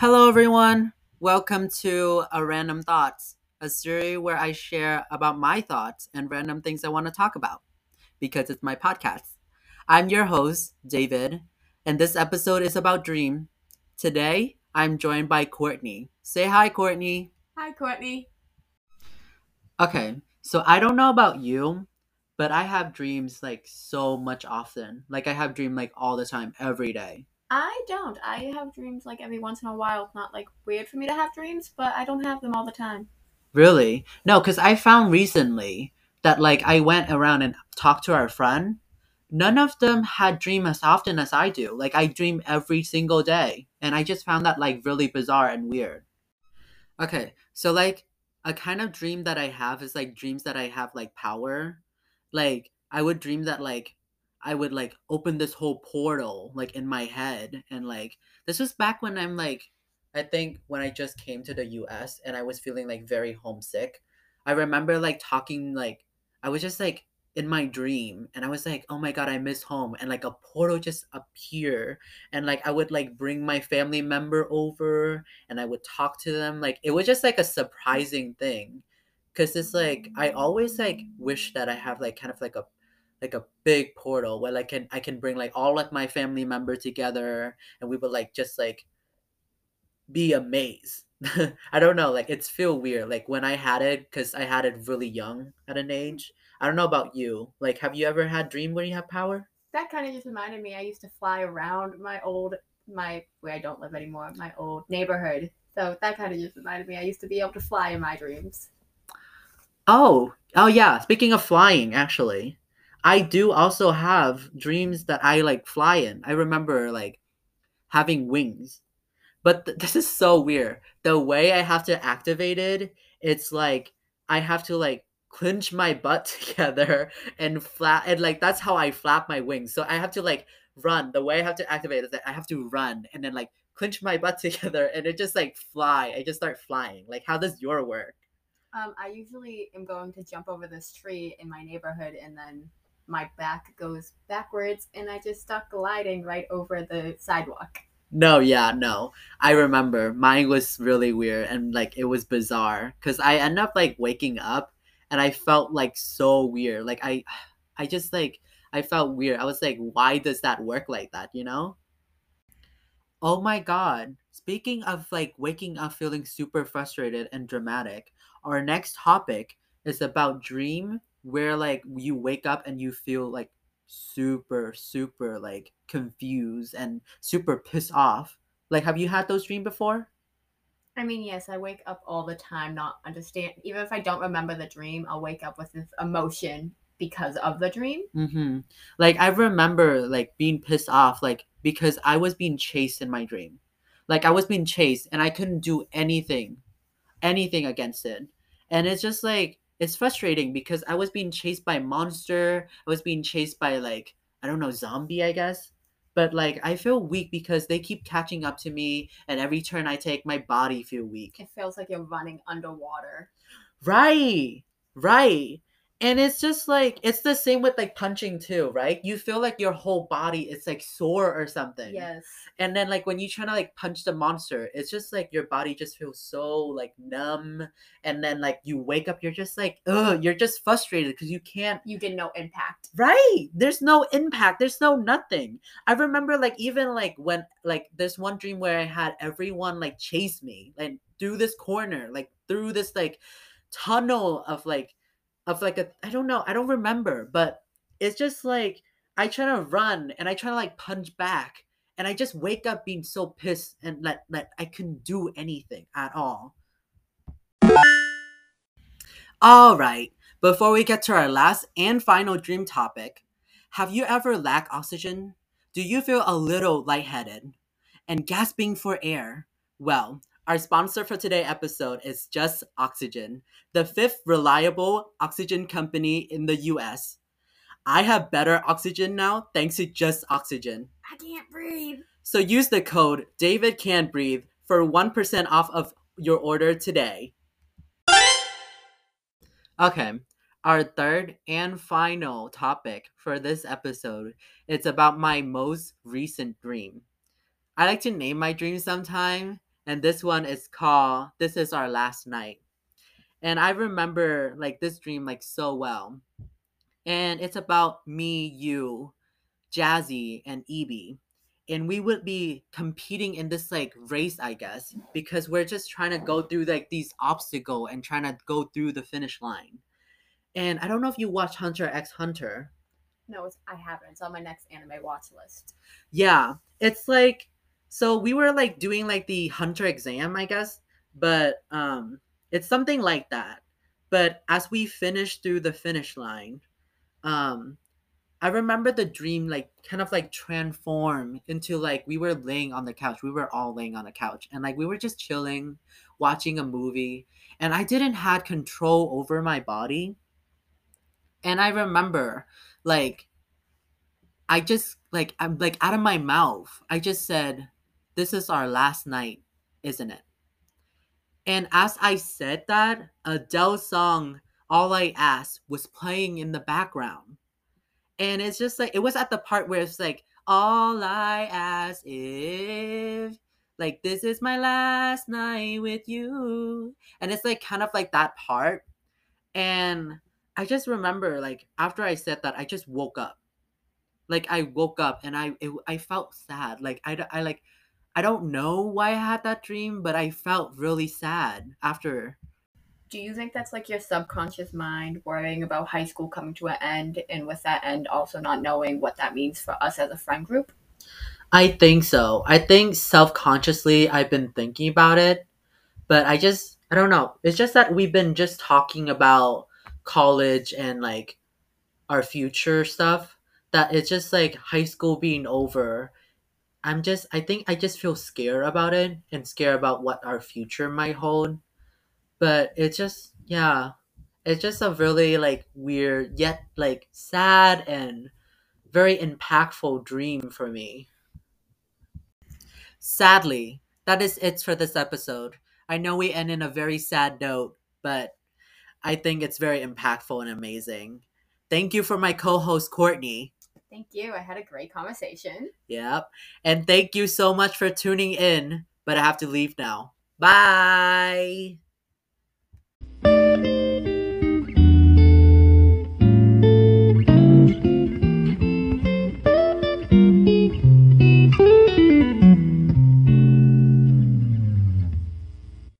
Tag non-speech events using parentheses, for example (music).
Hello, everyone. Welcome to a Random Thoughts, a series where I share about my thoughts and random things I want to talk about because it's my podcast. I'm your host, David, and this episode is about Dream. Today, I'm joined by Courtney. Say hi, Courtney. Hi, Courtney. Okay, so I don't know about you, but I have dreams like so much often. Like I have dream like all the time, every day. I don't. I have dreams like every once in a while. It's not like weird for me to have dreams, but I don't have them all the time. Really? No, because I found recently that like I went around and talked to our friend. None of them had dream as often as I do. Like I dream every single day, and I just found that like really bizarre and weird. Okay, so like a kind of dream that I have is like dreams that I have like power. Like I would dream that like I would like open this whole portal like in my head and like this was back when I'm like I think when I just came to the US and I was feeling like very homesick. I remember like talking like I was just like in my dream and I was like, "Oh my god, I miss home." And like a portal just appear and like I would like bring my family member over and I would talk to them. Like it was just like a surprising thing because it's like I always like wish that I have like kind of like a like a big portal where like can I can bring like all like my family member together and we would like just like be amazed. (laughs) I don't know, like it's feel weird. Like when I had it, because I had it really young at an age. I don't know about you. Like, have you ever had dream where you have power? That kind of just reminded me. I used to fly around my old my where I don't live anymore, my old neighborhood. So that kind of just reminded me. I used to be able to fly in my dreams. Oh, oh yeah. Speaking of flying, actually, I do also have dreams that I like fly in. I remember like having wings. But th- this is so weird. The way I have to activate it, it's like I have to like clench my butt (laughs) together and flap and like that's how I flap my wings. So I have to like run. The way I have to activate it is that I have to run and then like clench my butt (laughs) together and it just like fly. I just start flying. Like how does your work? Um, I usually am going to jump over this tree in my neighborhood and then my back goes backwards and I just start gliding right over the sidewalk. No, yeah, no. I remember mine was really weird and like it was bizarre cuz I end up like waking up and I felt like so weird. Like I I just like I felt weird. I was like why does that work like that, you know? Oh my god. Speaking of like waking up feeling super frustrated and dramatic, our next topic is about dream where like you wake up and you feel like super super like confused and super pissed off. Like have you had those dreams before? I mean, yes, I wake up all the time not understand even if I don't remember the dream, I'll wake up with this emotion because of the dream. mm-hmm. Like I remember like being pissed off like because I was being chased in my dream. Like I was being chased and I couldn't do anything anything against it. And it's just like it's frustrating because I was being chased by monster. I was being chased by like I don't know zombie, I guess. But like I feel weak because they keep catching up to me, and every turn I take, my body feel weak. It feels like you're running underwater. Right, right. And it's just like it's the same with like punching too, right? You feel like your whole body is like sore or something. Yes. And then like when you try to like punch the monster, it's just like your body just feels so like numb. And then like you wake up, you're just like, ugh, you're just frustrated because you can't You get no impact. Right. There's no impact. There's no nothing. I remember like even like when like this one dream where I had everyone like chase me, like through this corner, like through this like tunnel of like of like a I don't know, I don't remember, but it's just like I try to run and I try to like punch back and I just wake up being so pissed and that that I couldn't do anything at all. All right. Before we get to our last and final dream topic, have you ever lacked oxygen? Do you feel a little lightheaded and gasping for air? Well, our sponsor for today's episode is Just Oxygen, the fifth reliable oxygen company in the US. I have better oxygen now thanks to Just Oxygen. I can't breathe. So use the code David Can't Breathe for 1% off of your order today. Okay, our third and final topic for this episode is about my most recent dream. I like to name my dreams sometime, and this one is called This Is Our Last Night. And I remember like this dream like so well. And it's about me, you, Jazzy, and Evie. And we would be competing in this like race, I guess, because we're just trying to go through like these obstacle and trying to go through the finish line. And I don't know if you watch Hunter x Hunter. No, it's, I haven't. It's on my next anime watch list. Yeah, it's like so we were like doing like the hunter exam, I guess, but um it's something like that. But as we finished through the finish line, um I remember the dream like kind of like transform into like we were laying on the couch. We were all laying on the couch and like we were just chilling, watching a movie, and I didn't had control over my body. And I remember like I just like I'm like out of my mouth. I just said, "This is our last night, isn't it?" And as I said that, Adele's song "All I Ask" was playing in the background, and it's just like it was at the part where it's like, "All I ask if." Like this is my last night with you, and it's like kind of like that part, and I just remember like after I said that, I just woke up like I woke up and I it, I felt sad. Like I, I like I don't know why I had that dream, but I felt really sad after. Do you think that's like your subconscious mind worrying about high school coming to an end, and with that end, also not knowing what that means for us as a friend group? I think so. I think self consciously I've been thinking about it, but I just I don't know. It's just that we've been just talking about college and like our future stuff that it's just like high school being over. I'm just I think I just feel scared about it and scared about what our future might hold. But it's just yeah. It's just a really like weird yet like sad and very impactful dream for me. Sadly, that is it for this episode. I know we end in a very sad note, but I think it's very impactful and amazing. Thank you for my co host, Courtney. Thank you. I had a great conversation. Yep. And thank you so much for tuning in. But I have to leave now. Bye.